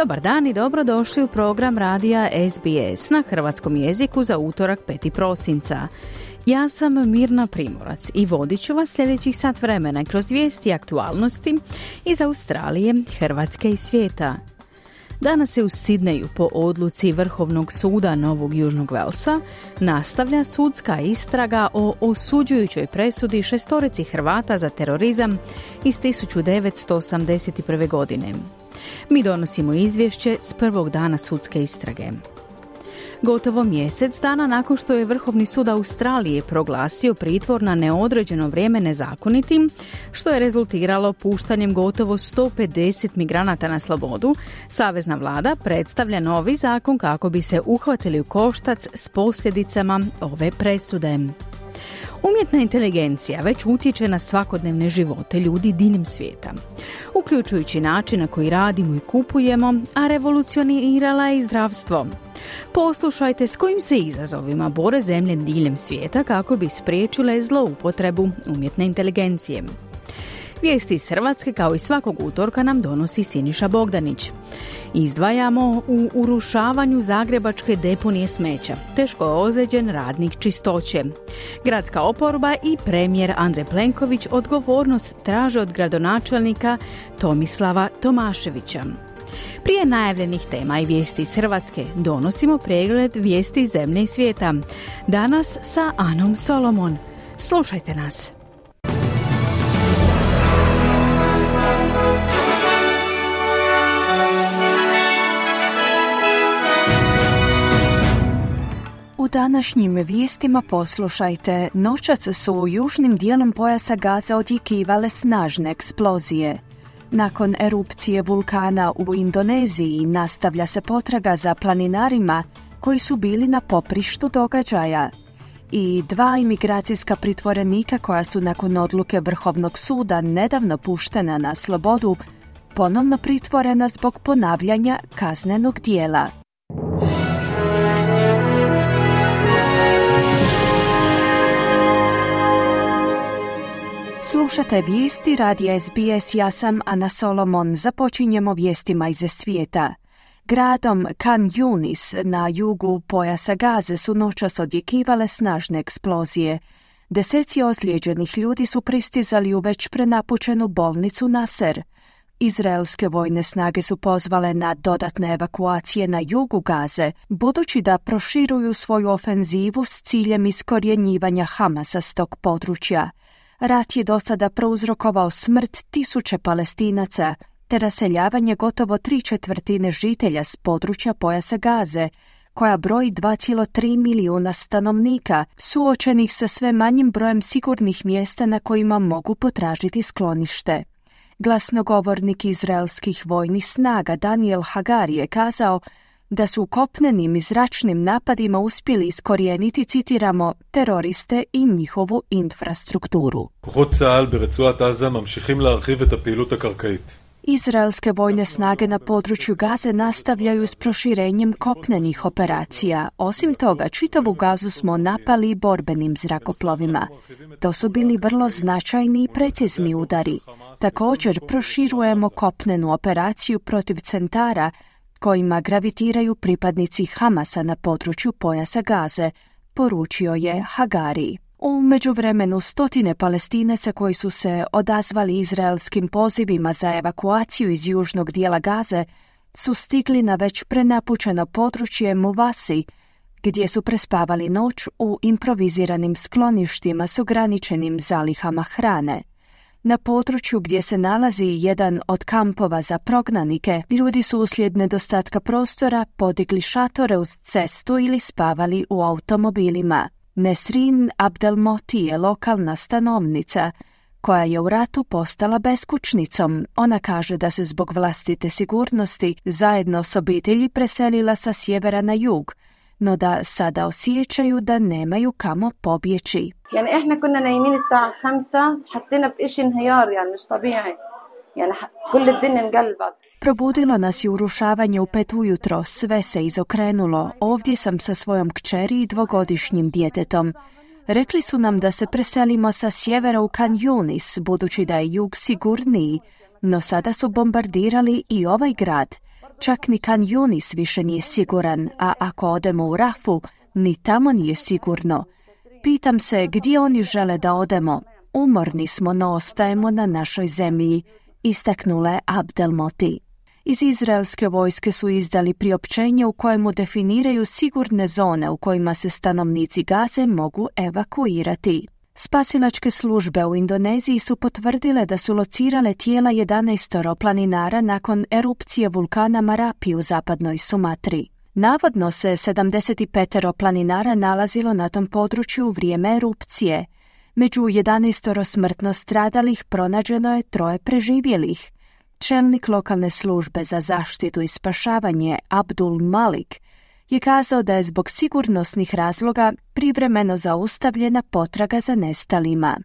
Dobar dan i dobrodošli u program radija SBS na hrvatskom jeziku za utorak 5. prosinca. Ja sam Mirna Primorac i vodit ću vas sljedećih sat vremena kroz vijesti i aktualnosti iz Australije, Hrvatske i svijeta. Danas se u Sidneju po odluci Vrhovnog suda Novog Južnog Velsa nastavlja sudska istraga o osuđujućoj presudi šestorici Hrvata za terorizam iz 1981. godine. Mi donosimo izvješće s prvog dana sudske istrage. Gotovo mjesec dana nakon što je Vrhovni sud Australije proglasio pritvor na neodređeno vrijeme nezakonitim, što je rezultiralo puštanjem gotovo 150 migranata na slobodu, Savezna vlada predstavlja novi zakon kako bi se uhvatili u koštac s posljedicama ove presude. Umjetna inteligencija već utječe na svakodnevne živote ljudi diljem svijeta, uključujući način na koji radimo i kupujemo, a revolucionirala je i zdravstvo. Poslušajte s kojim se izazovima bore zemlje diljem svijeta kako bi spriječile zloupotrebu umjetne inteligencije. Vijesti iz Hrvatske kao i svakog utorka nam donosi Siniša Bogdanić. Izdvajamo u urušavanju zagrebačke deponije smeća. Teško je ozlijeđen radnik čistoće. Gradska oporba i premijer Andrej Plenković odgovornost traže od gradonačelnika Tomislava Tomaševića. Prije najavljenih tema i vijesti iz Hrvatske donosimo pregled vijesti zemlje i svijeta. Danas sa Anom Solomon. Slušajte nas. Današnjim vijestima poslušajte, noćac su u južnim dijelom pojasa Gaza odjekivale snažne eksplozije. Nakon erupcije vulkana u Indoneziji nastavlja se potraga za planinarima koji su bili na poprištu događaja. I dva imigracijska pritvorenika koja su nakon odluke Vrhovnog suda nedavno puštena na slobodu, ponovno pritvorena zbog ponavljanja kaznenog dijela. Slušate vijesti radi SBS, ja sam Ana Solomon. Započinjemo vijestima iz svijeta. Gradom Kan Yunis na jugu pojasa Gaze su noćas odjekivale snažne eksplozije. Deseci ozlijeđenih ljudi su pristizali u već prenapučenu bolnicu Nasser. Izraelske vojne snage su pozvale na dodatne evakuacije na jugu Gaze, budući da proširuju svoju ofenzivu s ciljem iskorjenjivanja Hamasa s tog područja. Rat je do sada prouzrokovao smrt tisuće palestinaca, te raseljavanje gotovo tri četvrtine žitelja s područja pojasa Gaze, koja broji 2,3 milijuna stanovnika, suočenih sa sve manjim brojem sigurnih mjesta na kojima mogu potražiti sklonište. Glasnogovornik izraelskih vojnih snaga Daniel Hagari je kazao da su kopnenim i zračnim napadima uspjeli iskorijeniti, citiramo, teroriste i njihovu infrastrukturu. Izraelske vojne snage na području Gaze nastavljaju s proširenjem kopnenih operacija. Osim toga, čitavu gazu smo napali borbenim zrakoplovima. To su bili vrlo značajni i precizni udari. Također proširujemo kopnenu operaciju protiv centara kojima gravitiraju pripadnici Hamasa na području pojasa Gaze, poručio je Hagari. U međuvremenu stotine palestinaca koji su se odazvali izraelskim pozivima za evakuaciju iz južnog dijela Gaze su stigli na već prenapučeno područje Muvasi, gdje su prespavali noć u improviziranim skloništima s ograničenim zalihama hrane. Na području gdje se nalazi jedan od kampova za prognanike, ljudi su uslijed nedostatka prostora podigli šatore uz cestu ili spavali u automobilima. Nesrin Abdelmoti je lokalna stanovnica koja je u ratu postala beskućnicom. Ona kaže da se zbog vlastite sigurnosti zajedno s obitelji preselila sa sjevera na jug, no da sada osjećaju da nemaju kamo pobjeći. يعني احنا كنا نايمين الساعة خمسة حسينا بإشي انهيار يعني مش طبيعي يعني كل الدنيا انقلبت Probudilo nas je urušavanje u pet ujutro, sve se izokrenulo. Ovdje sam sa svojom kćeri i dvogodišnjim djetetom. Rekli su nam da se preselimo sa sjevera u Kan Yunis, budući da je jug sigurniji, no sada su bombardirali i ovaj grad. Čak ni Kan Yunis više nije siguran, a ako odemo u Rafu, ni tamo nije sigurno. Pitam se gdje oni žele da odemo. Umorni smo, no ostajemo na našoj zemlji, istaknule Abdelmoti. Iz izraelske vojske su izdali priopćenje u kojemu definiraju sigurne zone u kojima se stanovnici Gaze mogu evakuirati. Spasilačke službe u Indoneziji su potvrdile da su locirale tijela 11 planinara nakon erupcije vulkana Marapi u zapadnoj Sumatri. Navodno se 75 planinara nalazilo na tom području u vrijeme erupcije. Među 11 smrtno stradalih pronađeno je troje preživjelih. Čelnik lokalne službe za zaštitu i spašavanje Abdul Malik je kazao da je zbog sigurnosnih razloga privremeno zaustavljena potraga za nestalima.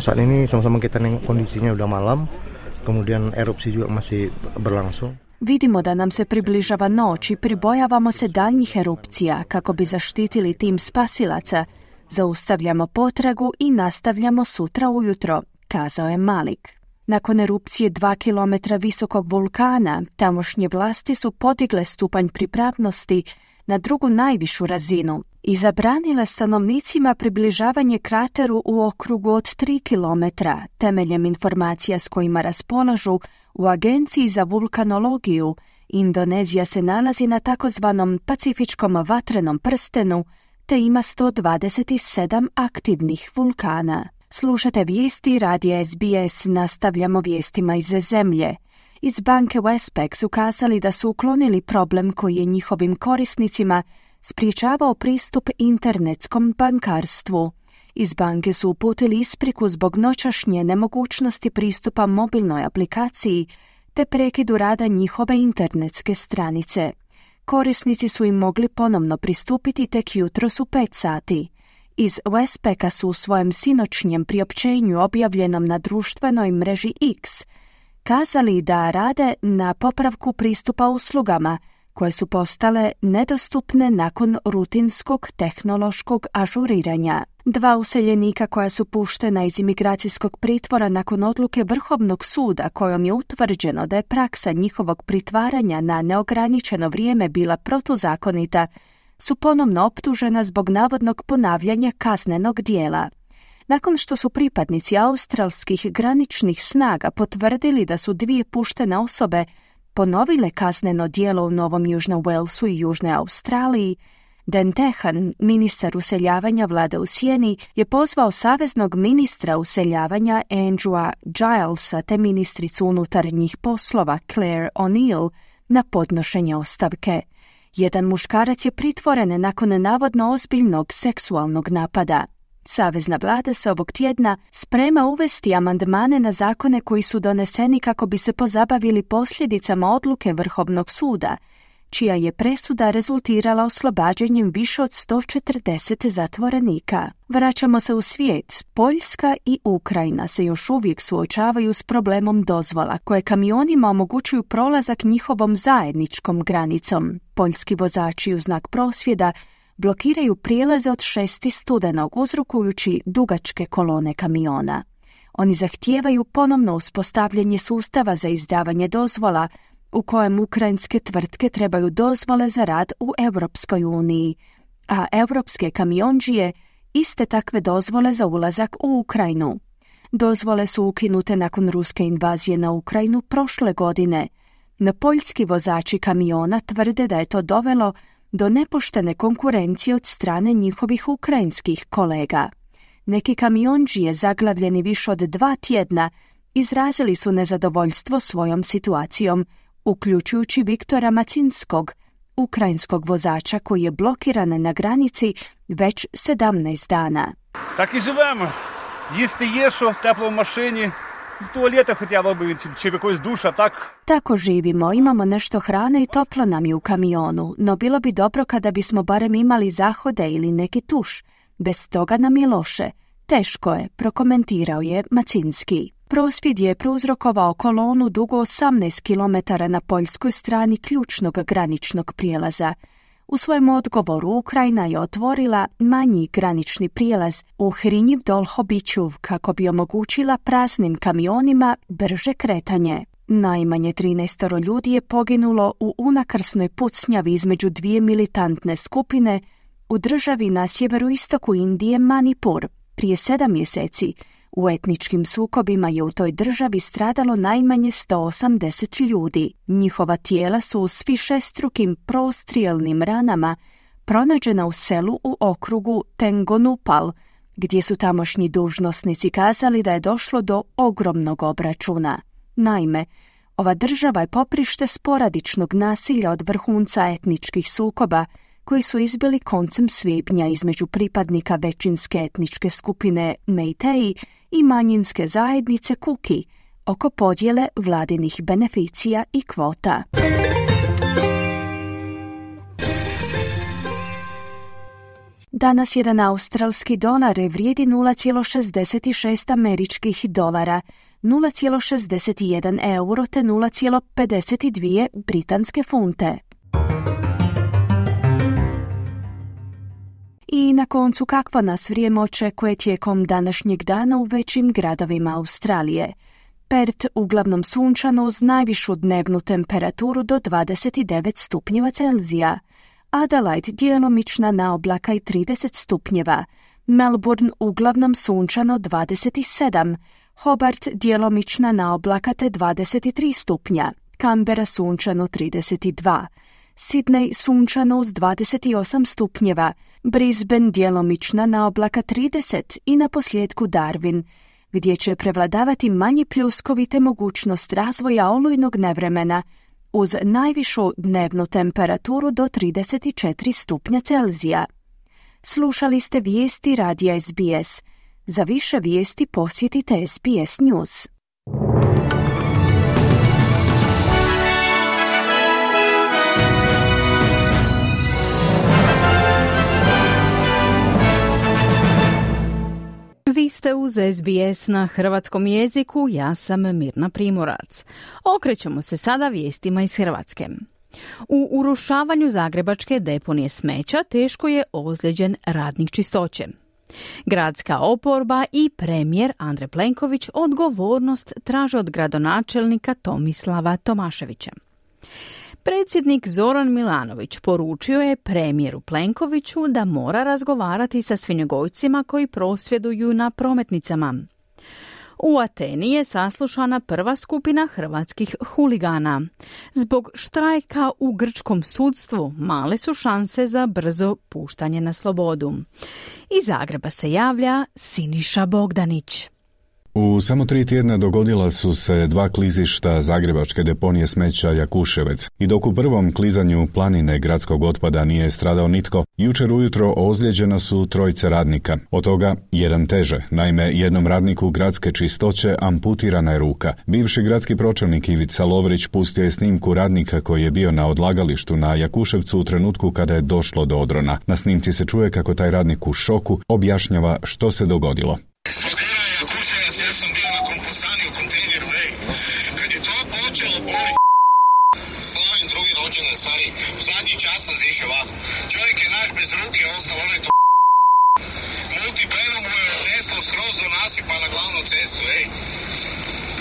saat ini sama-sama kita nengok kondisinya udah malam, kemudian erupsi juga masih berlangsung. Vidimo da nam se približava noć i pribojavamo se daljnjih erupcija kako bi zaštitili tim spasilaca. Zaustavljamo potragu i nastavljamo sutra ujutro, kazao je Malik. Nakon erupcije dva kilometra visokog vulkana, tamošnje vlasti su podigle stupanj pripravnosti na drugu najvišu razinu i zabranile stanovnicima približavanje krateru u okrugu od 3 km, temeljem informacija s kojima raspolažu u Agenciji za vulkanologiju. Indonezija se nalazi na takozvanom pacifičkom vatrenom prstenu, te ima 127 aktivnih vulkana. Slušate vijesti radija SBS, nastavljamo vijestima iz zemlje. Iz banke Westpac su kazali da su uklonili problem koji je njihovim korisnicima spriječavao pristup internetskom bankarstvu. Iz banke su uputili ispriku zbog noćašnje nemogućnosti pristupa mobilnoj aplikaciji te prekidu rada njihove internetske stranice. Korisnici su im mogli ponovno pristupiti tek jutros u 5 sati. Iz Westpacka su u svojem sinoćnjem priopćenju objavljenom na društvenoj mreži X kazali da rade na popravku pristupa uslugama koje su postale nedostupne nakon rutinskog tehnološkog ažuriranja. Dva useljenika koja su puštena iz imigracijskog pritvora nakon odluke Vrhovnog suda kojom je utvrđeno da je praksa njihovog pritvaranja na neograničeno vrijeme bila protuzakonita, su ponovno optužena zbog navodnog ponavljanja kaznenog dijela. Nakon što su pripadnici australskih graničnih snaga potvrdili da su dvije puštene osobe ponovile kazneno dijelo u Novom Južnom Walesu i Južnoj Australiji, Dan Tehan, ministar useljavanja vlade u Sjeni, je pozvao saveznog ministra useljavanja Andrewa Gilesa te ministricu unutarnjih poslova Claire O'Neill na podnošenje ostavke. Jedan muškarac je pritvoren nakon navodno ozbiljnog seksualnog napada. Savezna vlada se ovog tjedna sprema uvesti amandmane na zakone koji su doneseni kako bi se pozabavili posljedicama odluke Vrhovnog suda, čija je presuda rezultirala oslobađanjem više od 140 zatvorenika. Vraćamo se u svijet. Poljska i Ukrajina se još uvijek suočavaju s problemom dozvola koje kamionima omogućuju prolazak njihovom zajedničkom granicom. Poljski vozači u znak prosvjeda blokiraju prijelaze od 6. studenog uzrokujući dugačke kolone kamiona. Oni zahtijevaju ponovno uspostavljanje sustava za izdavanje dozvola u kojem ukrajinske tvrtke trebaju dozvole za rad u Europskoj uniji, a europske kamionđije iste takve dozvole za ulazak u Ukrajinu. Dozvole su ukinute nakon ruske invazije na Ukrajinu prošle godine. Na poljski vozači kamiona tvrde da je to dovelo do nepoštene konkurencije od strane njihovih ukrajinskih kolega. Neki kamionđije zaglavljeni više od dva tjedna izrazili su nezadovoljstvo svojom situacijom, uključujući Viktora Macinskog, ukrajinskog vozača koji je blokiran na granici već 17 dana. Tak i živemo. Jeste je što, teplom mašini, tualeta htjela bi čeveku duša, tak? Tako živimo, imamo nešto hrane i toplo nam je u kamionu, no bilo bi dobro kada bismo barem imali zahode ili neki tuš. Bez toga nam je loše. Teško je, prokomentirao je Macinski. Prosvjed je prouzrokovao kolonu dugo 18 km na poljskoj strani ključnog graničnog prijelaza. U svojem odgovoru Ukrajina je otvorila manji granični prijelaz u Hrinjiv Dolhobićuv kako bi omogućila praznim kamionima brže kretanje. Najmanje 13 ljudi je poginulo u unakrsnoj pucnjavi između dvije militantne skupine u državi na sjeveroistoku Indije Manipur prije sedam mjeseci, u etničkim sukobima je u toj državi stradalo najmanje 180 ljudi. Njihova tijela su s višestrukim prostrijelnim ranama pronađena u selu u okrugu Tengonupal, gdje su tamošnji dužnosnici kazali da je došlo do ogromnog obračuna. Naime, ova država je poprište sporadičnog nasilja od vrhunca etničkih sukoba koji su izbili koncem svibnja između pripadnika većinske etničke skupine Meitei i manjinske zajednice Kuki oko podjele vladinih beneficija i kvota. Danas jedan australski dolar vrijedi 0,66 američkih dolara, 0,61 euro te 0,52 britanske funte. I na koncu kakva nas vrijeme očekuje tijekom današnjeg dana u većim gradovima Australije. Pert uglavnom sunčano uz najvišu dnevnu temperaturu do 29 stupnjeva Celzija. Adelaide djelomična na oblaka i 30 stupnjeva. Melbourne uglavnom sunčano 27. Hobart djelomična na oblaka te 23 stupnja. Canberra sunčano 32. Sidney sunčano uz 28 stupnjeva, Brisbane djelomična na oblaka 30 i na posljedku Darwin, gdje će prevladavati manji pljuskovi te mogućnost razvoja olujnog nevremena uz najvišu dnevnu temperaturu do 34 stupnja Celzija. Slušali ste vijesti radija SBS. Za više vijesti posjetite SBS News. Ste uz SBS na hrvatskom jeziku, ja sam Mirna Primorac. Okrećemo se sada vijestima iz Hrvatske. U urušavanju zagrebačke deponije smeća teško je ozlijeđen radnik čistoće. Gradska oporba i premijer Andrej Plenković odgovornost traže od gradonačelnika Tomislava Tomaševića. Predsjednik Zoran Milanović poručio je premijeru Plenkoviću da mora razgovarati sa svinjogojcima koji prosvjeduju na prometnicama. U Ateni je saslušana prva skupina hrvatskih huligana. Zbog štrajka u grčkom sudstvu male su šanse za brzo puštanje na slobodu. Iz Zagreba se javlja Siniša Bogdanić. U samo tri tjedna dogodila su se dva klizišta Zagrebačke deponije smeća Jakuševec i dok u prvom klizanju planine gradskog otpada nije stradao nitko, jučer ujutro ozlijeđena su trojice radnika. Od toga jedan teže, naime jednom radniku gradske čistoće amputirana je ruka. Bivši gradski pročelnik Ivica Lovrić pustio je snimku radnika koji je bio na odlagalištu na Jakuševcu u trenutku kada je došlo do odrona. Na snimci se čuje kako taj radnik u šoku objašnjava što se dogodilo. eso, ¿eh?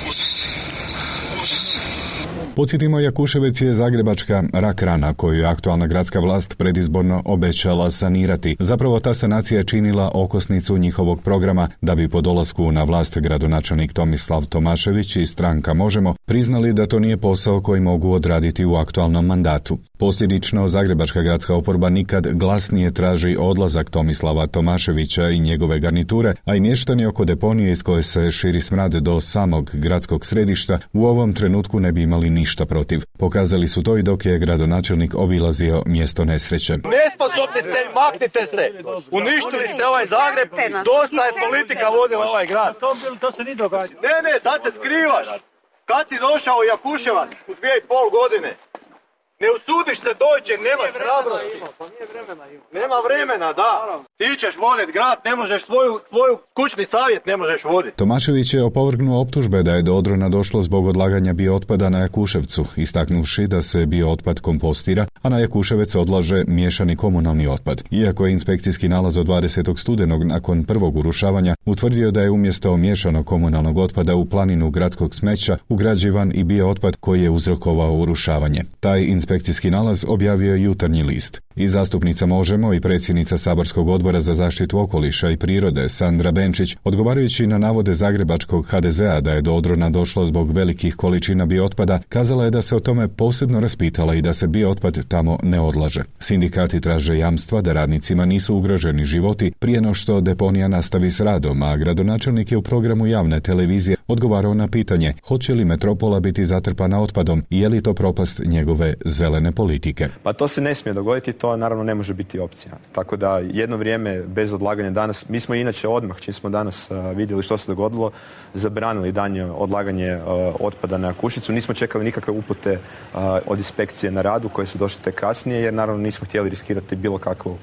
Usas. Podsjetimo, Jakuševec je zagrebačka rak rana koju je aktualna gradska vlast predizborno obećala sanirati. Zapravo ta sanacija je činila okosnicu njihovog programa da bi po dolasku na vlast gradonačelnik Tomislav Tomašević i stranka Možemo priznali da to nije posao koji mogu odraditi u aktualnom mandatu. Posljedično, Zagrebačka gradska oporba nikad glasnije traži odlazak Tomislava Tomaševića i njegove garniture, a i mještani oko deponije iz koje se širi smrad do samog gradskog središta u ovom trenutku ne bi imali ništa protiv. Pokazali su to i dok je gradonačelnik obilazio mjesto nesreće. Nesposobni ste i maknite se! Uništili ste ovaj Zagreb, dosta je politika vodila ovaj grad. To se nije događa. Ne, ne, sad se skrivaš! Kad si došao u Jakuševac u dvije i pol godine? Ne usudiš se doći, nemaš hrabrosti. Nema vremena, da. Ti ćeš vodit grad, ne možeš svoju, svoju kućni savjet ne možeš voditi. Tomašević je opovrgnuo optužbe da je do odrona došlo zbog odlaganja biootpada na Jakuševcu, istaknuvši da se biootpad kompostira, a na Jakuševec odlaže miješani komunalni otpad. Iako je inspekcijski nalaz od 20. studenog nakon prvog urušavanja utvrdio da je umjesto miješanog komunalnog otpada u planinu gradskog smeća ugrađivan i biootpad koji je uzrokovao urušavanje. Taj inspekcijski nalaz objavio je jutarnji list. I zastupnica Možemo i predsjednica Saborskog odbora za zaštitu okoliša i prirode Sandra Benčić, odgovarajući na navode Zagrebačkog HDZ-a da je do odrona došlo zbog velikih količina biootpada, kazala je da se o tome posebno raspitala i da se biootpad tamo ne odlaže. Sindikati traže jamstva da radnicima nisu ugroženi životi prije no što deponija nastavi s radom, a gradonačelnik je u programu javne televizije odgovarao na pitanje hoće li metropola biti zatrpana otpadom i je li to propast njegove zelene politike. Pa to se ne smije dogoditi, to naravno ne može biti opcija. Tako da jedno vrijeme bez odlaganja danas, mi smo inače odmah, čim smo danas vidjeli što se dogodilo, zabranili danje odlaganje otpada na Kušicu. Nismo čekali nikakve upute od inspekcije na radu koje su došle te kasnije, jer naravno nismo htjeli riskirati bilo kakvu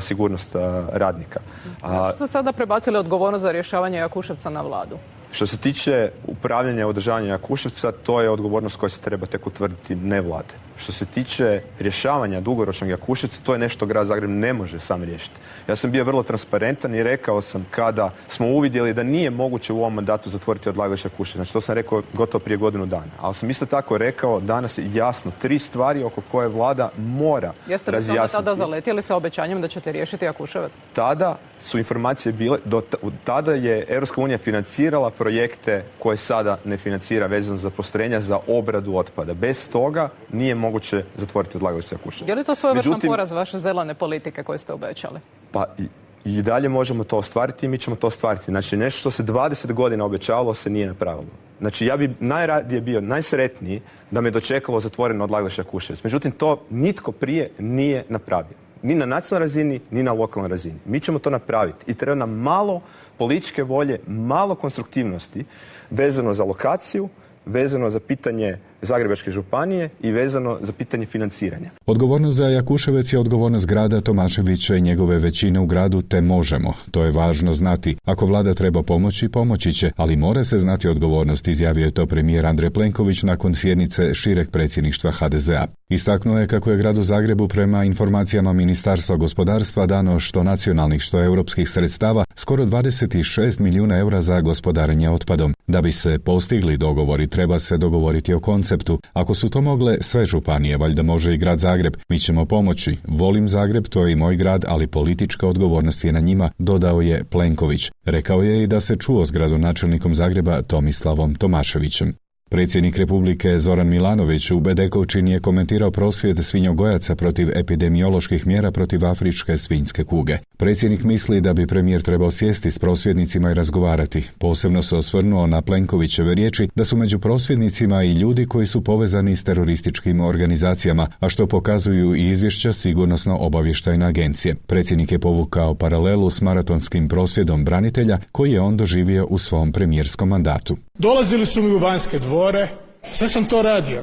sigurnost radnika. Zašto ste sada prebacili odgovornost za rješavanje Jakuševca na vladu? Što se tiče upravljanja i održavanja Jakuševca, to je odgovornost koja se treba tek utvrditi ne vlade. Što se tiče rješavanja dugoročnog Jakuševca, to je nešto grad Zagreb ne može sam riješiti. Ja sam bio vrlo transparentan i rekao sam kada smo uvidjeli da nije moguće u ovom mandatu zatvoriti odlagalište Jakuševca. Znači to sam rekao gotovo prije godinu dana. Ali sam isto tako rekao danas jasno tri stvari oko koje vlada mora Jeste li se tada zaletjeli sa obećanjem da ćete riješiti Jakuševac? Tada su informacije bile, do tada je Europska unija financirala projekte koje sada ne financira vezano za postrojenja za obradu otpada. Bez toga nije moguće zatvoriti odlagalište Jakuševac. Je li to svojevrstan poraz vaše zelene politike koje ste obećali? Pa i, i dalje možemo to ostvariti i mi ćemo to ostvariti. Znači nešto što se 20 godina obećavalo se nije napravilo. Znači ja bi najradije bio najsretniji da me dočekalo zatvoreno odlagalište Jakuševac. Međutim to nitko prije nije napravio. Ni na nacionalnoj razini, ni na lokalnoj razini. Mi ćemo to napraviti i treba nam malo političke volje, malo konstruktivnosti vezano za lokaciju, vezano za pitanje Zagrebačke županije i vezano za pitanje financiranja. Odgovornost za Jakuševec je odgovornost grada Tomaševića i njegove većine u gradu te možemo. To je važno znati. Ako vlada treba pomoći, pomoći će, ali mora se znati odgovornost, izjavio je to premijer Andrej Plenković nakon sjednice šireg predsjedništva HDZ-a. Istaknuo je kako je gradu Zagrebu prema informacijama Ministarstva gospodarstva dano što nacionalnih, što europskih sredstava skoro 26 milijuna eura za gospodarenje otpadom. Da bi se postigli dogovori, treba se dogovoriti o konceptu. Ako su to mogle sve županije, valjda može i grad Zagreb. Mi ćemo pomoći. Volim Zagreb, to je i moj grad, ali politička odgovornost je na njima, dodao je Plenković. Rekao je i da se čuo s gradonačelnikom Zagreba Tomislavom Tomaševićem. Predsjednik Republike Zoran Milanović u Bedekovčini je komentirao prosvjed svinjogojaca protiv epidemioloških mjera protiv afričke svinjske kuge. Predsjednik misli da bi premijer trebao sjesti s prosvjednicima i razgovarati. Posebno se osvrnuo na Plenkovićeve riječi da su među prosvjednicima i ljudi koji su povezani s terorističkim organizacijama, a što pokazuju i izvješća sigurnosno obavještajne agencije. Predsjednik je povukao paralelu s maratonskim prosvjedom branitelja koji je on doživio u svom premijerskom mandatu. Dolazili su mi u vanjske dvore, sve sam to radio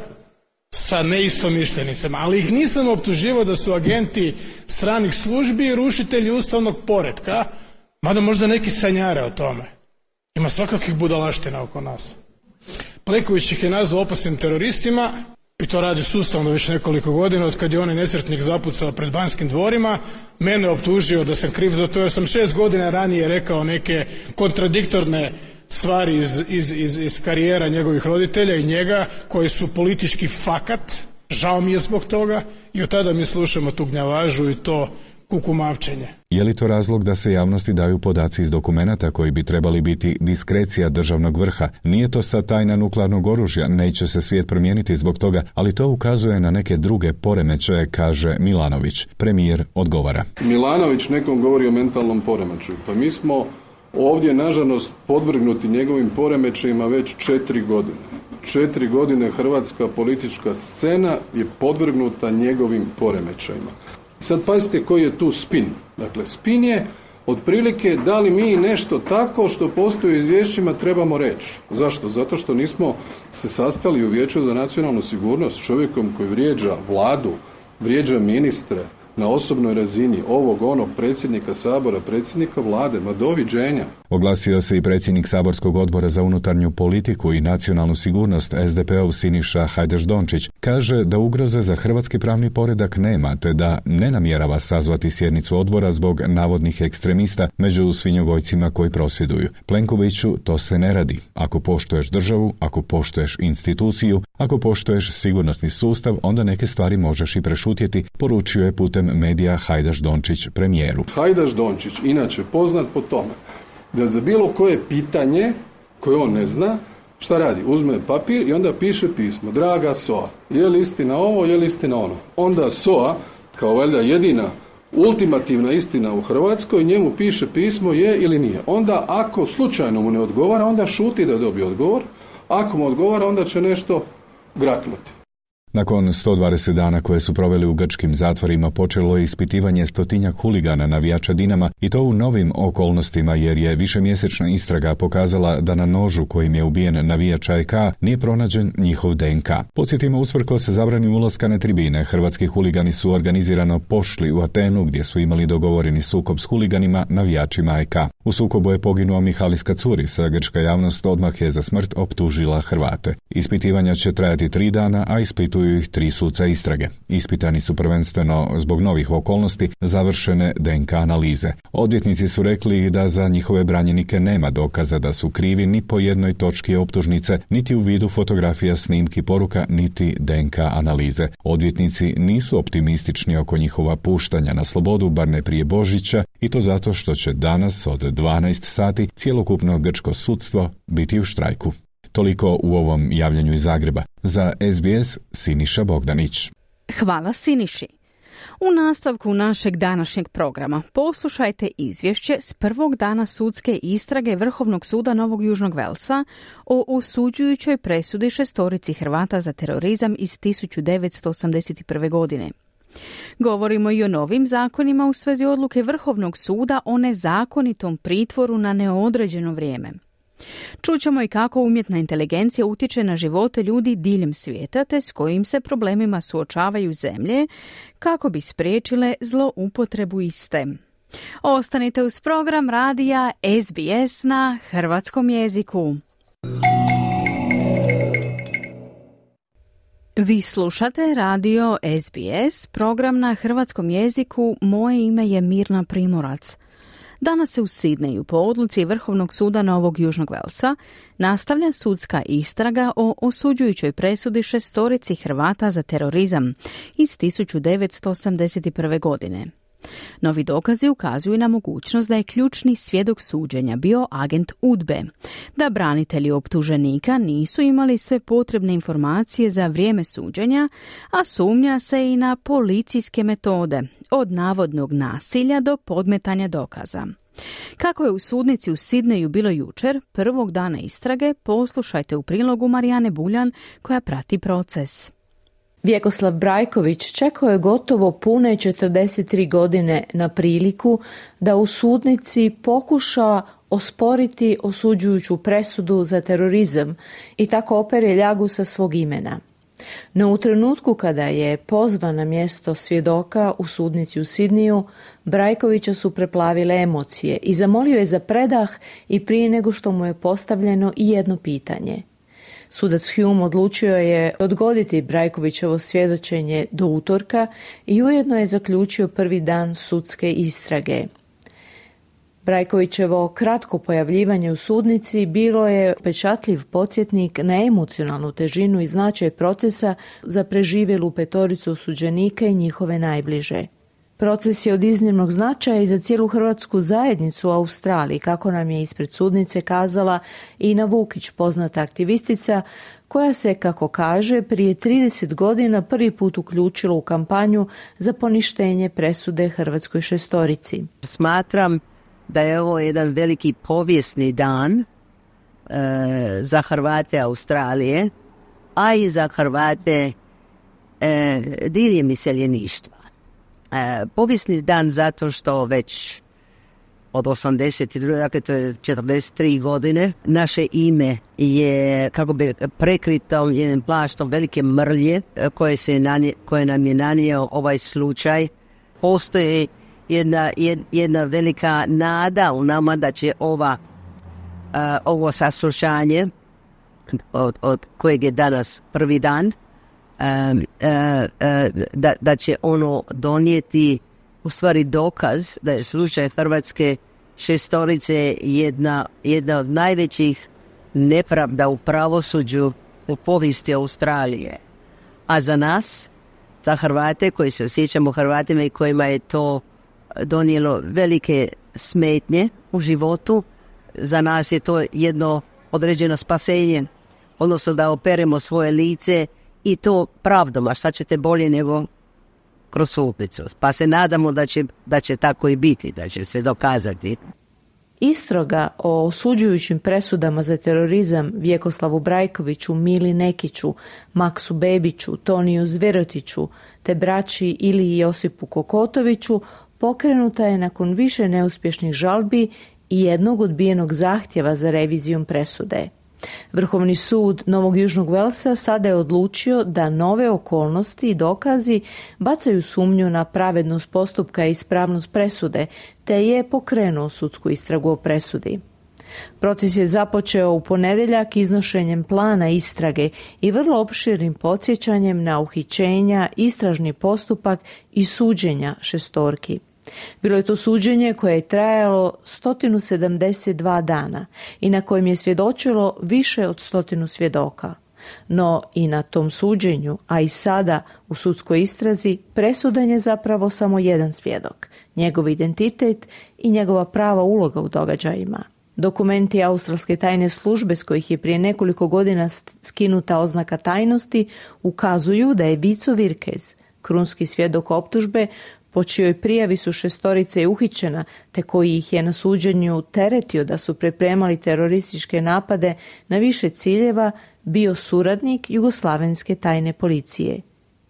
sa neistomišljenicama, ali ih nisam optuživao da su agenti stranih službi i rušitelji ustavnog poretka, mada možda neki sanjare o tome. Ima svakakvih budalaština oko nas. Pleković ih je nazvao opasnim teroristima i to radi sustavno već nekoliko godina od kad je onaj nesretnik zapucao pred banskim dvorima, mene optužio da sam kriv za to jer sam šest godina ranije rekao neke kontradiktorne stvari iz, iz, iz, iz karijera njegovih roditelja i njega koji su politički fakat. Žao mi je zbog toga i od tada mi slušamo tu gnjavažu i to kukumavčenje. Je li to razlog da se javnosti daju podaci iz dokumenata koji bi trebali biti diskrecija državnog vrha? Nije to sa tajna nuklearnog oružja, neće se svijet promijeniti zbog toga, ali to ukazuje na neke druge poremećaje, kaže Milanović. Premijer odgovara. Milanović nekom govori o mentalnom poremećaju. Pa mi smo ovdje, nažalost, podvrgnuti njegovim poremećajima već četiri godine. Četiri godine hrvatska politička scena je podvrgnuta njegovim poremećajima. Sad pazite koji je tu spin. Dakle, spin je otprilike da li mi nešto tako što postoji u izvješćima trebamo reći. Zašto? Zato što nismo se sastali u Vijeću za nacionalnu sigurnost s čovjekom koji vrijeđa vladu, vrijeđa ministre, na osobnoj razini ovog onog predsjednika sabora, predsjednika vlade, ma doviđenja. Oglasio se i predsjednik saborskog odbora za unutarnju politiku i nacionalnu sigurnost SDP-ov Siniša Hajdeš Dončić. Kaže da ugroze za hrvatski pravni poredak nema, te da ne namjerava sazvati sjednicu odbora zbog navodnih ekstremista među svinjogojcima koji prosvjeduju. Plenkoviću to se ne radi. Ako poštuješ državu, ako poštuješ instituciju, ako poštuješ sigurnosni sustav, onda neke stvari možeš i prešutjeti, poručio je putem medija Hajdaš Dončić premijeru. Hajdaš Dončić, inače poznat po tome da za bilo koje pitanje koje on ne zna, šta radi? Uzme papir i onda piše pismo. Draga SOA, je li istina ovo, je li istina ono? Onda SOA, kao valjda jedina ultimativna istina u Hrvatskoj, njemu piše pismo je ili nije. Onda ako slučajno mu ne odgovara, onda šuti da dobije odgovor. Ako mu odgovara, onda će nešto graknuti. Nakon 120 dana koje su proveli u grčkim zatvorima počelo je ispitivanje stotinjak huligana navijača Dinama i to u novim okolnostima jer je višemjesečna istraga pokazala da na nožu kojim je ubijen navijač AEK nije pronađen njihov DNK. Podsjetimo usprko se zabrani ulaska na tribine, hrvatski huligani su organizirano pošli u Atenu gdje su imali dogovoreni sukob s huliganima navijačima AEK. U sukobu je poginuo Mihalis Kacuris, a grčka javnost odmah je za smrt optužila Hrvate. Ispitivanja će trajati tri dana, a ispitu ispituju ih tri suca istrage. Ispitani su prvenstveno zbog novih okolnosti završene DNK analize. Odvjetnici su rekli da za njihove branjenike nema dokaza da su krivi ni po jednoj točki optužnice, niti u vidu fotografija, snimki poruka, niti DNK analize. Odvjetnici nisu optimistični oko njihova puštanja na slobodu, bar ne prije Božića, i to zato što će danas od 12 sati cjelokupno grčko sudstvo biti u štrajku. Toliko u ovom javljanju iz Zagreba. Za SBS Siniša Bogdanić. Hvala Siniši. U nastavku našeg današnjeg programa poslušajte izvješće s prvog dana sudske istrage Vrhovnog suda Novog Južnog Velsa o osuđujućoj presudi šestorici Hrvata za terorizam iz 1981. godine. Govorimo i o novim zakonima u svezi odluke Vrhovnog suda o nezakonitom pritvoru na neodređeno vrijeme. Čućemo i kako umjetna inteligencija utječe na živote ljudi diljem svijeta te s kojim se problemima suočavaju zemlje kako bi spriječile zloupotrebu iste. Ostanite uz program radija SBS na hrvatskom jeziku. Vi slušate radio SBS, program na hrvatskom jeziku. Moje ime je Mirna Primorac. Danas se u Sidneju po odluci Vrhovnog suda Novog Južnog Velsa nastavlja sudska istraga o osuđujućoj presudi šestorici Hrvata za terorizam iz 1981. godine. Novi dokazi ukazuju na mogućnost da je ključni svjedok suđenja bio agent UDBE, da branitelji optuženika nisu imali sve potrebne informacije za vrijeme suđenja, a sumnja se i na policijske metode, od navodnog nasilja do podmetanja dokaza. Kako je u sudnici u Sidneju bilo jučer, prvog dana istrage, poslušajte u prilogu Marijane Buljan koja prati proces. Vjekoslav Brajković čekao je gotovo pune 43 godine na priliku da u sudnici pokuša osporiti osuđujuću presudu za terorizam i tako opere ljagu sa svog imena. No u trenutku kada je pozvan na mjesto svjedoka u sudnici u Sidniju, Brajkovića su preplavile emocije i zamolio je za predah i prije nego što mu je postavljeno i jedno pitanje. Sudac Hume odlučio je odgoditi Brajkovićevo svjedočenje do utorka i ujedno je zaključio prvi dan sudske istrage. Brajkovićevo kratko pojavljivanje u sudnici bilo je pečatljiv podsjetnik na emocionalnu težinu i značaj procesa za preživjelu petoricu osuđenika i njihove najbliže. Proces je od iznimnog značaja i za cijelu hrvatsku zajednicu u Australiji, kako nam je ispred sudnice kazala Ina Vukić, poznata aktivistica, koja se, kako kaže, prije 30 godina prvi put uključila u kampanju za poništenje presude Hrvatskoj šestorici. Smatram da je ovo jedan veliki povijesni dan e, za Hrvate Australije, a i za Hrvate e, diljem iseljeništva. E, povijesni dan zato što već od 82. dakle to je 43 godine. Naše ime je kako bi prekrito jednim plaštom velike mrlje e, koje, se nanje, koje nam je nanio ovaj slučaj. Postoji jedna, jedna velika nada u nama da će ova, uh, ovo saslušanje od, od kojeg je danas prvi dan da, da će ono donijeti u stvari dokaz da je slučaj Hrvatske šestorice jedna, jedna od najvećih nepravda u pravosuđu u povijesti Australije. A za nas, za Hrvate koji se osjećamo Hrvatima i kojima je to donijelo velike smetnje u životu. Za nas je to jedno određeno spasenje, odnosno da operemo svoje lice i to pravdom, a šta ćete bolje nego kroz sudnicu. Pa se nadamo da će, da će tako i biti, da će se dokazati. Istroga o osuđujućim presudama za terorizam Vjekoslavu Brajkoviću, Mili Nekiću, Maksu Bebiću, Toniju Zverotiću te braći ili Josipu Kokotoviću pokrenuta je nakon više neuspješnih žalbi i jednog odbijenog zahtjeva za revizijom presude. Vrhovni sud Novog Južnog Velsa sada je odlučio da nove okolnosti i dokazi bacaju sumnju na pravednost postupka i ispravnost presude, te je pokrenuo sudsku istragu o presudi. Proces je započeo u ponedjeljak iznošenjem plana istrage i vrlo opširnim podsjećanjem na uhićenja, istražni postupak i suđenja šestorki. Bilo je to suđenje koje je trajalo 172 dana i na kojem je svjedočilo više od stotinu svjedoka. No i na tom suđenju, a i sada u sudskoj istrazi, presudan je zapravo samo jedan svjedok, njegov identitet i njegova prava uloga u događajima. Dokumenti australske tajne službe s kojih je prije nekoliko godina skinuta oznaka tajnosti ukazuju da je Vico Virkez, krunski svjedok optužbe, po čijoj prijavi su šestorice uhićena, te koji ih je na suđenju teretio da su pripremali terorističke napade na više ciljeva, bio suradnik Jugoslavenske tajne policije.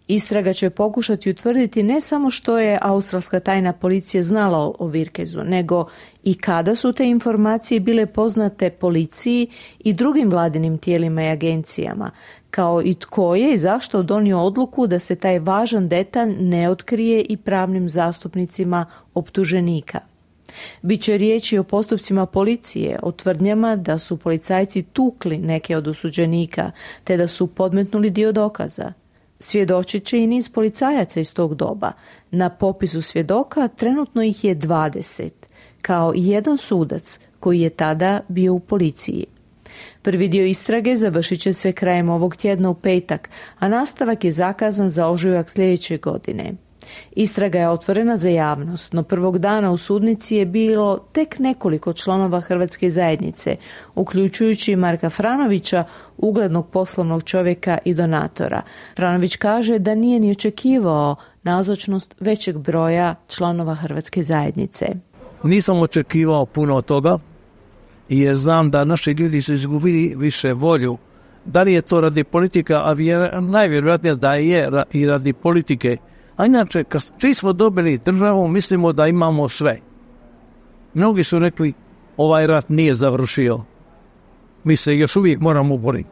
Istraga će pokušati utvrditi ne samo što je australska tajna policija znala o Virkezu, nego i kada su te informacije bile poznate policiji i drugim vladinim tijelima i agencijama, kao i tko je i zašto donio odluku da se taj važan detalj ne otkrije i pravnim zastupnicima optuženika. Biće riječi o postupcima policije, o tvrdnjama da su policajci tukli neke od osuđenika, te da su podmetnuli dio dokaza. Svjedočit će i niz policajaca iz tog doba. Na popisu svjedoka trenutno ih je 20, kao i jedan sudac koji je tada bio u policiji. Prvi dio istrage završit će se krajem ovog tjedna u petak, a nastavak je zakazan za ožujak sljedeće godine. Istraga je otvorena za javnost, no prvog dana u sudnici je bilo tek nekoliko članova Hrvatske zajednice, uključujući Marka Franovića, uglednog poslovnog čovjeka i donatora. Franović kaže da nije ni očekivao nazočnost većeg broja članova Hrvatske zajednice. Nisam očekivao puno toga, jer znam da naši ljudi su izgubili više volju. Da li je to radi politika, a najvjerojatnije da je i radi politike. A inače, kad čiji smo dobili državu, mislimo da imamo sve. Mnogi su rekli, ovaj rat nije završio. Mi se još uvijek moramo boriti.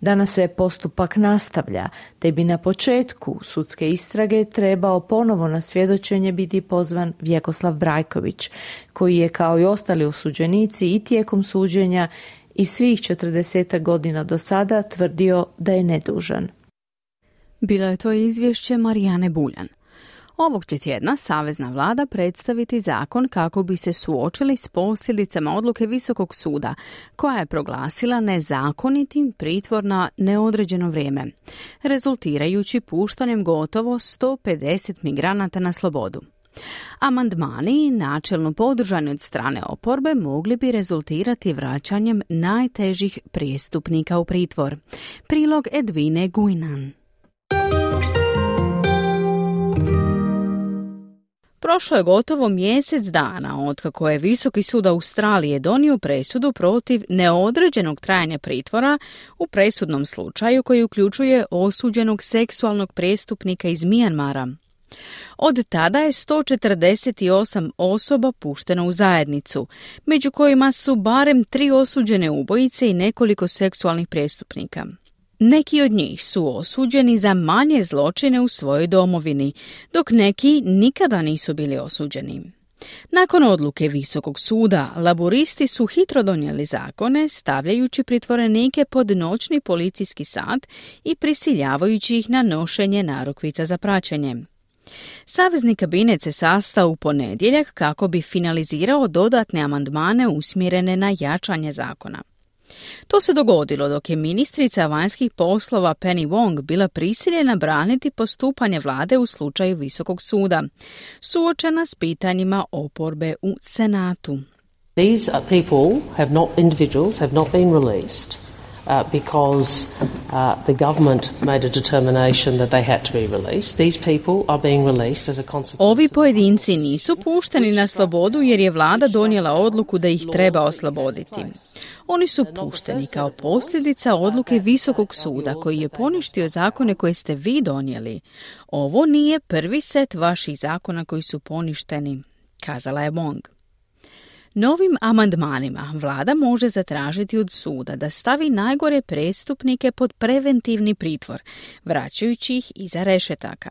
Danas se postupak nastavlja, te bi na početku sudske istrage trebao ponovo na svjedočenje biti pozvan Vjekoslav Brajković, koji je kao i ostali osuđenici i tijekom suđenja i svih 40 godina do sada tvrdio da je nedužan. Bilo je to izvješće Marijane Buljan. Ovog će tjedna Savezna vlada predstaviti zakon kako bi se suočili s posljedicama odluke Visokog suda, koja je proglasila nezakonitim pritvor na neodređeno vrijeme, rezultirajući puštanjem gotovo 150 migranata na slobodu. Amandmani, načelno podržani od strane oporbe, mogli bi rezultirati vraćanjem najtežih prijestupnika u pritvor. Prilog Edvine Guinan. Prošlo je gotovo mjesec dana od kako je Visoki sud Australije donio presudu protiv neodređenog trajanja pritvora u presudnom slučaju koji uključuje osuđenog seksualnog prijestupnika iz Mijanmara. Od tada je 148 osoba pušteno u zajednicu, među kojima su barem tri osuđene ubojice i nekoliko seksualnih prijestupnika. Neki od njih su osuđeni za manje zločine u svojoj domovini, dok neki nikada nisu bili osuđeni. Nakon odluke Visokog suda, laboristi su hitro donijeli zakone, stavljajući pritvorenike pod noćni policijski sat i prisiljavajući ih na nošenje narukvica za praćenje. Savezni kabinet se sastao u ponedjeljak kako bi finalizirao dodatne amandmane usmjerene na jačanje zakona. To se dogodilo dok je ministrica vanjskih poslova Penny Wong bila prisiljena braniti postupanje vlade u slučaju Visokog suda, suočena s pitanjima oporbe u Senatu. These people have not individuals have not been released uh, because uh, the government made a determination that they had to be released. These people are being released as a consequence. Ovi pojedinci nisu pušteni na slobodu jer je vlada donijela odluku da ih treba osloboditi. Oni su pušteni kao posljedica odluke Visokog suda koji je poništio zakone koje ste vi donijeli. Ovo nije prvi set vaših zakona koji su poništeni, kazala je Wong. Novim amandmanima vlada može zatražiti od suda da stavi najgore prestupnike pod preventivni pritvor, vraćajući ih iza rešetaka.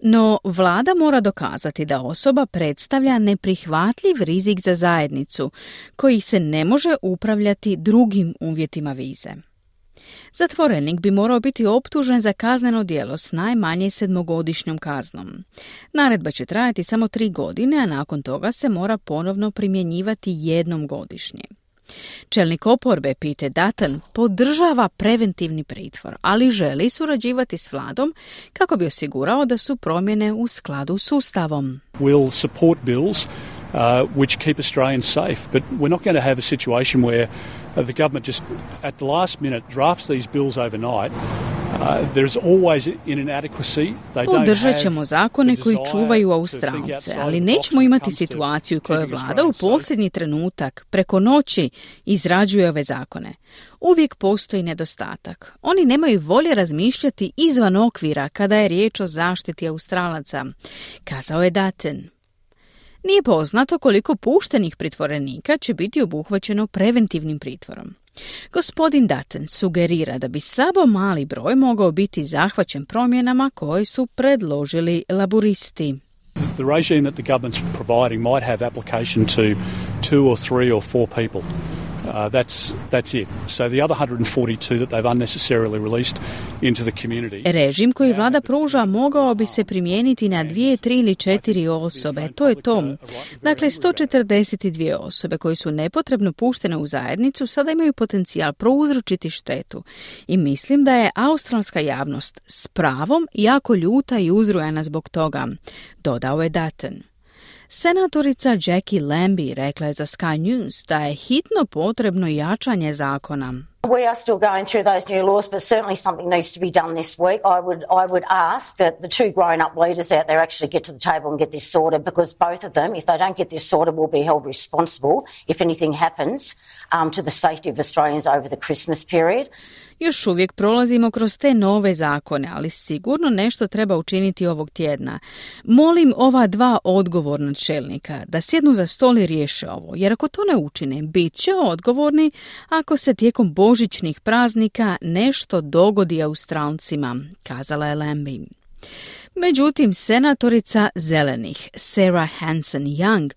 No, vlada mora dokazati da osoba predstavlja neprihvatljiv rizik za zajednicu, koji se ne može upravljati drugim uvjetima vize. Zatvorenik bi morao biti optužen za kazneno djelo s najmanje sedmogodišnjom kaznom. Naredba će trajati samo tri godine, a nakon toga se mora ponovno primjenjivati jednom godišnje. Čelnik oporbe Pete Dutton podržava preventivni pritvor, ali želi surađivati s vladom kako bi osigurao da su promjene u skladu s ustavom. We'll support bills uh, which keep Australians safe, but we're not going to have a situation where the government just at the last minute drafts these bills overnight Podržat ćemo zakone koji čuvaju Australce, ali nećemo imati situaciju u kojoj vlada u posljednji trenutak preko noći izrađuje ove zakone. Uvijek postoji nedostatak. Oni nemaju volje razmišljati izvan okvira kada je riječ o zaštiti Australaca, kazao je Daten. Nije poznato koliko puštenih pritvorenika će biti obuhvaćeno preventivnim pritvorom. Gospodin Dutton sugerira da bi samo mali broj mogao biti zahvaćen promjenama koje su predložili laburisti. The regime that the government's providing might have application to two or three or four people. Uh, that's, that's it. So the other 142 that they've unnecessarily released into the community. Režim koji vlada pruža mogao bi se primijeniti na dvije, tri ili četiri osobe. To je to. Dakle, 142 osobe koje su nepotrebno puštene u zajednicu sada imaju potencijal prouzročiti štetu. I mislim da je australska javnost s pravom jako ljuta i uzrujana zbog toga, dodao je Dutton. Senatorica Jackie Lambie rekla je za Sky News da je hitno potrebno jačanje zakona. We are still going through those new laws, but certainly something needs to be done this week. I would, I would ask that the two grown up leaders out there actually get to the table and get this sorted because both of them, if they don't get this sorted, will be held responsible if anything happens um, to the safety of Australians over the Christmas period. Još uvijek prolazimo kroz te nove zakone, ali sigurno nešto treba učiniti ovog tjedna. Molim ova dva odgovorna čelnika da sjednu za stol i riješe ovo, jer ako to ne učine, bit će odgovorni ako se tijekom božićnih praznika nešto dogodi Australcima, kazala je Lambie. Međutim, senatorica zelenih Sarah Hanson Young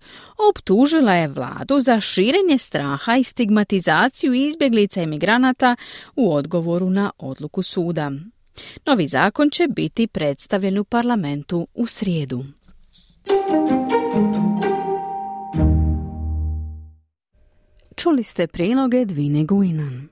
optužila je vladu za širenje straha i stigmatizaciju izbjeglica imigranata u odgovoru na odluku suda. Novi zakon će biti predstavljen u parlamentu u srijedu. Čuli ste priloge Dvine Guinan.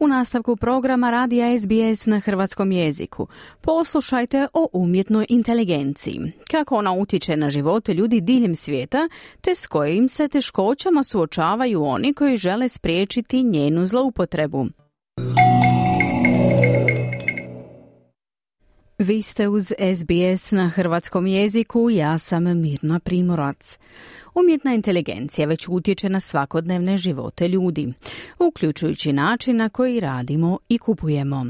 U nastavku programa Radija SBS na hrvatskom jeziku poslušajte o umjetnoj inteligenciji, kako ona utječe na živote ljudi diljem svijeta, te s kojim se teškoćama suočavaju oni koji žele spriječiti njenu zloupotrebu. Vi ste uz SBS na hrvatskom jeziku, ja sam Mirna Primorac. Umjetna inteligencija već utječe na svakodnevne živote ljudi, uključujući način na koji radimo i kupujemo.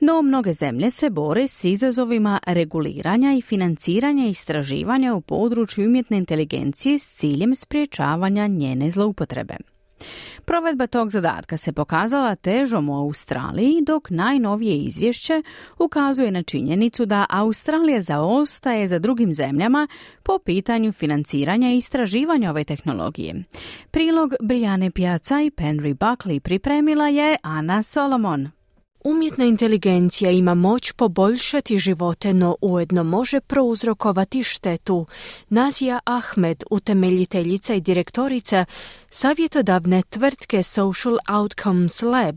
No, mnoge zemlje se bore s izazovima reguliranja i financiranja istraživanja u području umjetne inteligencije s ciljem spriječavanja njene zloupotrebe. Provedba tog zadatka se pokazala težom u Australiji, dok najnovije izvješće ukazuje na činjenicu da Australija zaostaje za drugim zemljama po pitanju financiranja i istraživanja ove tehnologije. Prilog Briane Piazza i Henry Buckley pripremila je Ana Solomon. Umjetna inteligencija ima moć poboljšati živote, no ujedno može prouzrokovati štetu. Nazija Ahmed, utemeljiteljica i direktorica savjetodavne tvrtke Social Outcomes Lab,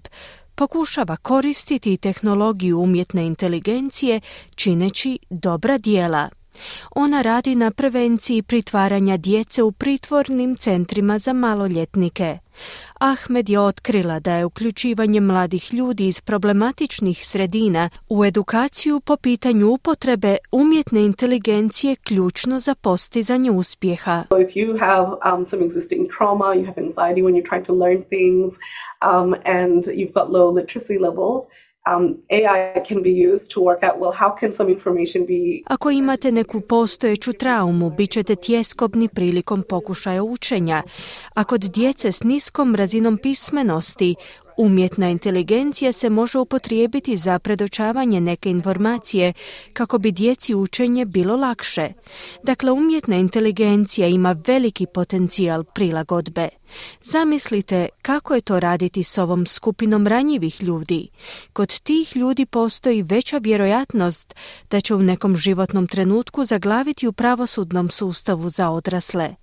pokušava koristiti tehnologiju umjetne inteligencije čineći dobra dijela. Ona radi na prevenciji pritvaranja djece u pritvornim centrima za maloljetnike. Ahmed je otkrila da je uključivanje mladih ljudi iz problematičnih sredina u edukaciju po pitanju upotrebe umjetne inteligencije ključno za postizanje uspjeha. if you have um, some existing trauma, you have anxiety when you're trying to learn things, um, and you've got low literacy levels, um, Ako imate neku postojeću traumu, bit ćete tjeskobni prilikom pokušaja učenja. A kod djece s niskom razinom pismenosti, Umjetna inteligencija se može upotrijebiti za predočavanje neke informacije kako bi djeci učenje bilo lakše. Dakle, umjetna inteligencija ima veliki potencijal prilagodbe. Zamislite kako je to raditi s ovom skupinom ranjivih ljudi. Kod tih ljudi postoji veća vjerojatnost da će u nekom životnom trenutku zaglaviti u pravosudnom sustavu za odrasle.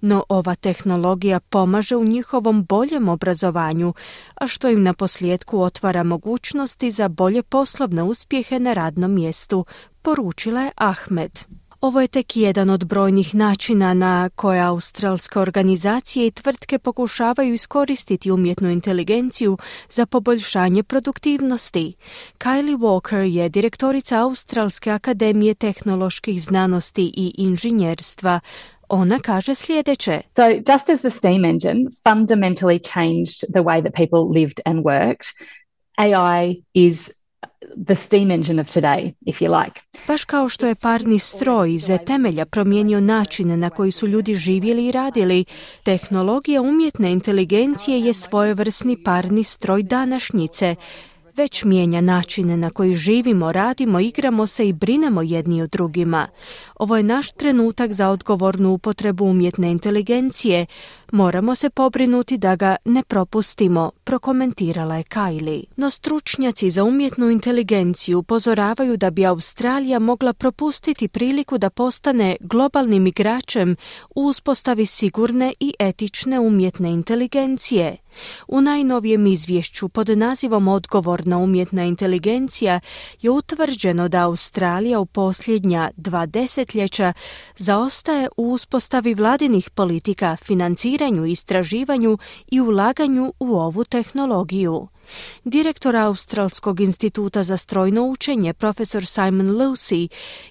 No ova tehnologija pomaže u njihovom boljem obrazovanju, a što im na posljedku otvara mogućnosti za bolje poslovne uspjehe na radnom mjestu, poručila je Ahmed. Ovo je tek jedan od brojnih načina na koje australske organizacije i tvrtke pokušavaju iskoristiti umjetnu inteligenciju za poboljšanje produktivnosti. Kylie Walker je direktorica Australske akademije tehnoloških znanosti i inženjerstva. Ona kaže sljedeće. So, just as the steam engine fundamentally changed the way that people lived and worked, AI is the steam engine of today, if you like. Baš kao što je parni stroj iz temelja promijenio način na koji su ljudi živjeli i radili, tehnologija umjetne inteligencije je svojevrsni parni stroj današnjice već mijenja načine na koji živimo, radimo, igramo se i brinemo jedni o drugima. Ovo je naš trenutak za odgovornu upotrebu umjetne inteligencije. Moramo se pobrinuti da ga ne propustimo, prokomentirala je Kylie. No stručnjaci za umjetnu inteligenciju upozoravaju da bi Australija mogla propustiti priliku da postane globalnim igračem u uspostavi sigurne i etične umjetne inteligencije. U najnovijem izvješću pod nazivom Odgovorna umjetna inteligencija je utvrđeno da Australija u posljednja dva desetljeća zaostaje u uspostavi vladinih politika, financiranju, istraživanju i ulaganju u ovu tehnologiju. Direktor Australskog instituta za strojno učenje, profesor Simon Lucy,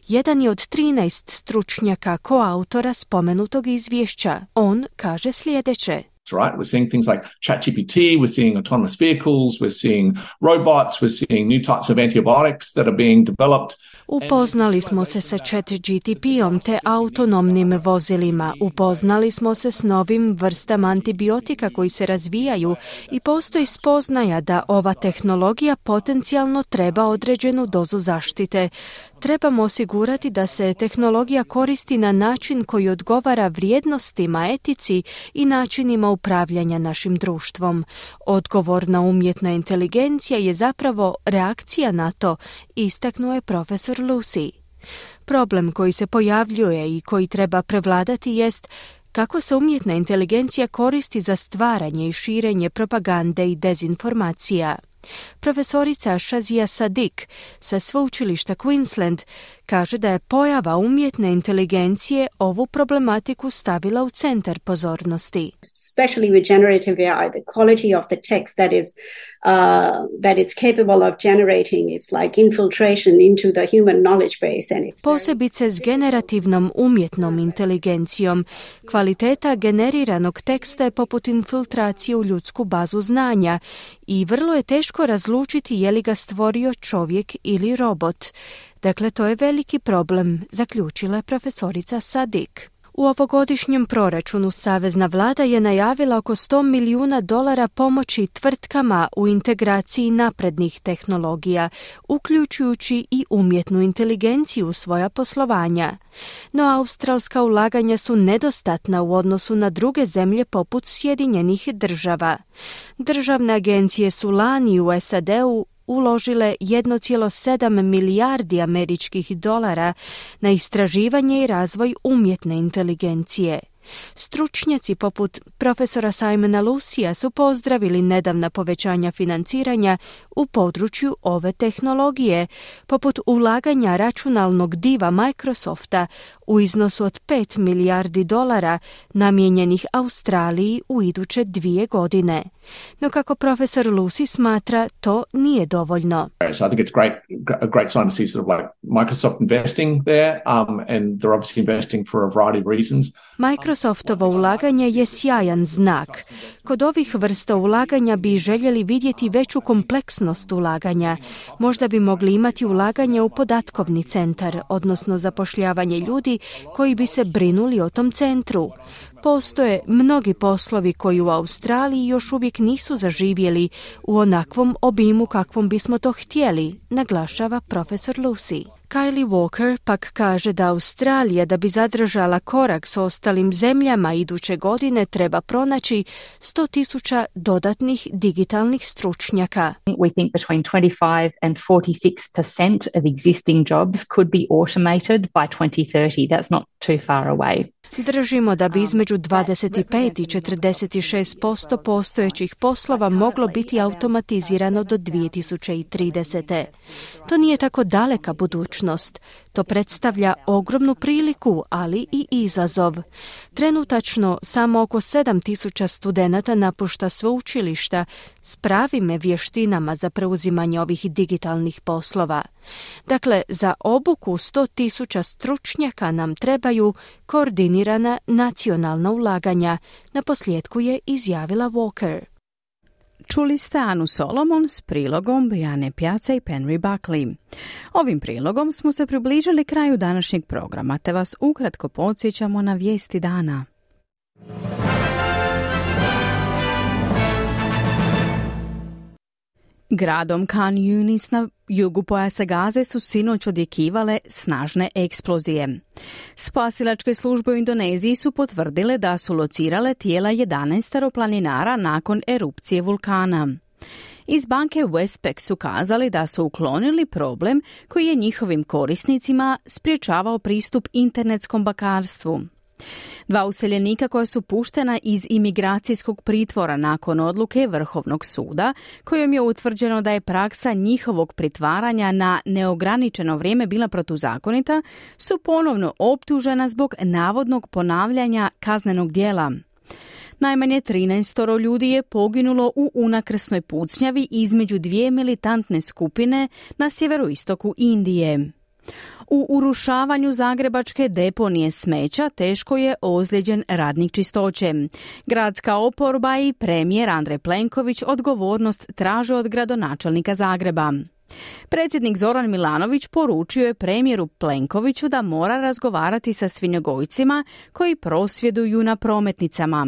jedan je od 13 stručnjaka koautora spomenutog izvješća. On kaže sljedeće. Right? We're seeing things like ChatGPT, we're seeing autonomous vehicles, we're seeing robots, we're seeing new types of antibiotics that are being developed. Upoznali smo se sa chat GTP-om te autonomnim vozilima. Upoznali smo se s novim vrstama antibiotika koji se razvijaju i postoji spoznaja da ova tehnologija potencijalno treba određenu dozu zaštite. Trebamo osigurati da se tehnologija koristi na način koji odgovara vrijednostima, etici i načinima upravljanja našim društvom. Odgovorna umjetna inteligencija je zapravo reakcija na to, istaknuo je profesor Lucy. Problem koji se pojavljuje i koji treba prevladati jest kako se umjetna inteligencija koristi za stvaranje i širenje propagande i dezinformacija. Profesorica Shazia Sadik sa sveučilišta Queensland kaže da je pojava umjetne inteligencije ovu problematiku stavila u centar pozornosti. Especially with generative AI, the quality of the text that is uh, that it's capable of generating it's like infiltration into the human knowledge base and it's Posebice s generativnom umjetnom inteligencijom, kvaliteta generiranog teksta je poput infiltracije u ljudsku bazu znanja i vrlo je teško razlučiti je li ga stvorio čovjek ili robot. Dakle, to je veliki problem, zaključila je profesorica Sadik. U ovogodišnjem proračunu Savezna vlada je najavila oko 100 milijuna dolara pomoći tvrtkama u integraciji naprednih tehnologija, uključujući i umjetnu inteligenciju u svoja poslovanja. No australska ulaganja su nedostatna u odnosu na druge zemlje poput Sjedinjenih država. Državne agencije su lani u SAD-u uložile 1,7 milijardi američkih dolara na istraživanje i razvoj umjetne inteligencije. Stručnjaci poput profesora Simona Lucija su pozdravili nedavna povećanja financiranja u području ove tehnologije, poput ulaganja računalnog diva Microsofta u iznosu od 5 milijardi dolara namijenjenih Australiji u iduće dvije godine. No kako profesor Lucy smatra, to nije dovoljno. So I think it's great, a great sign to see sort of like Microsoft investing there, um, and they're obviously investing for a variety of reasons. Microsoftovo ulaganje je sjajan znak. Kod ovih vrsta ulaganja bi željeli vidjeti veću kompleksnost ulaganja. Možda bi mogli imati ulaganje u podatkovni centar, odnosno zapošljavanje ljudi koji bi se brinuli o tom centru. Postoje mnogi poslovi koji u Australiji još uvijek nisu zaživjeli u onakvom obimu kakvom bismo to htjeli, naglašava profesor Lucy. Kylie Walker pak kaže da Australija da bi zadržala korak s ostalim zemljama iduće godine treba pronaći 100.000 dodatnih digitalnih stručnjaka. We think between 25 and 46% of existing jobs could be automated by 2030. That's not too far away. Držimo da bi između 25 i 46% postojećih poslova moglo biti automatizirano do 2030. To nije tako daleka budućnost. To predstavlja ogromnu priliku, ali i izazov. Trenutačno samo oko 7000 studenata napušta sveučilišta s pravime vještinama za preuzimanje ovih digitalnih poslova. Dakle, za obuku 100.000 stručnjaka nam trebaju koordinirana nacionalna ulaganja, na posljedku je izjavila Walker. Čuli ste Anu Solomon s prilogom Brijane Pjaca i Penry Buckley. Ovim prilogom smo se približili kraju današnjeg programa, te vas ukratko podsjećamo na vijesti dana. Gradom Khan Yunis na jugu pojasa Gaze su sinoć odjekivale snažne eksplozije. Spasilačke službe u Indoneziji su potvrdile da su locirale tijela 11 planinara nakon erupcije vulkana. Iz banke Westpac su kazali da su uklonili problem koji je njihovim korisnicima spriječavao pristup internetskom bakarstvu. Dva useljenika koja su puštena iz imigracijskog pritvora nakon odluke Vrhovnog suda, kojom je utvrđeno da je praksa njihovog pritvaranja na neograničeno vrijeme bila protuzakonita, su ponovno optužena zbog navodnog ponavljanja kaznenog dijela. Najmanje 13 ljudi je poginulo u unakrsnoj pucnjavi između dvije militantne skupine na sjeveroistoku Indije. U urušavanju zagrebačke deponije smeća teško je ozlijeđen radnik čistoće. Gradska oporba i premijer Andrej Plenković odgovornost traže od gradonačelnika Zagreba. Predsjednik Zoran Milanović poručio je premijeru Plenkoviću da mora razgovarati sa svinjogojcima koji prosvjeduju na prometnicama.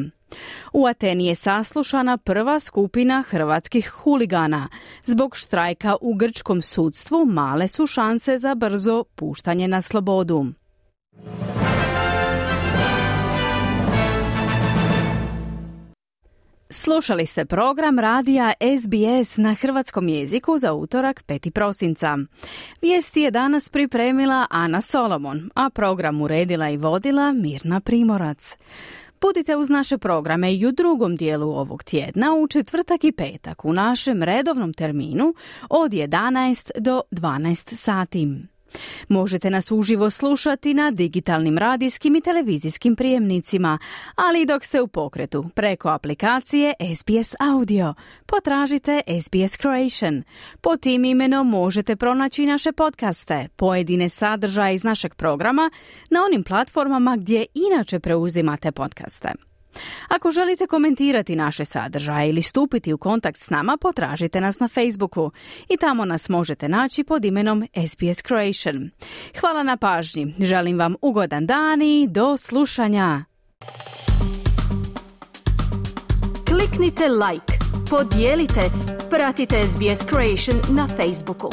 U Ateni je saslušana prva skupina hrvatskih huligana. Zbog štrajka u grčkom sudstvu male su šanse za brzo puštanje na slobodu. Slušali ste program radija SBS na hrvatskom jeziku za utorak 5. prosinca. Vijesti je danas pripremila Ana Solomon, a program uredila i vodila Mirna Primorac. Budite uz naše programe i u drugom dijelu ovog tjedna u četvrtak i petak u našem redovnom terminu od 11 do 12 sati. Možete nas uživo slušati na digitalnim radijskim i televizijskim prijemnicima, ali i dok ste u pokretu preko aplikacije SBS Audio. Potražite SBS Creation. Po tim imenom možete pronaći naše podcaste, pojedine sadržaje iz našeg programa na onim platformama gdje inače preuzimate podcaste. Ako želite komentirati naše sadržaje ili stupiti u kontakt s nama, potražite nas na Facebooku i tamo nas možete naći pod imenom SBS Creation. Hvala na pažnji, želim vam ugodan dan i do slušanja. Kliknite like, podijelite, pratite SBS Creation na Facebooku.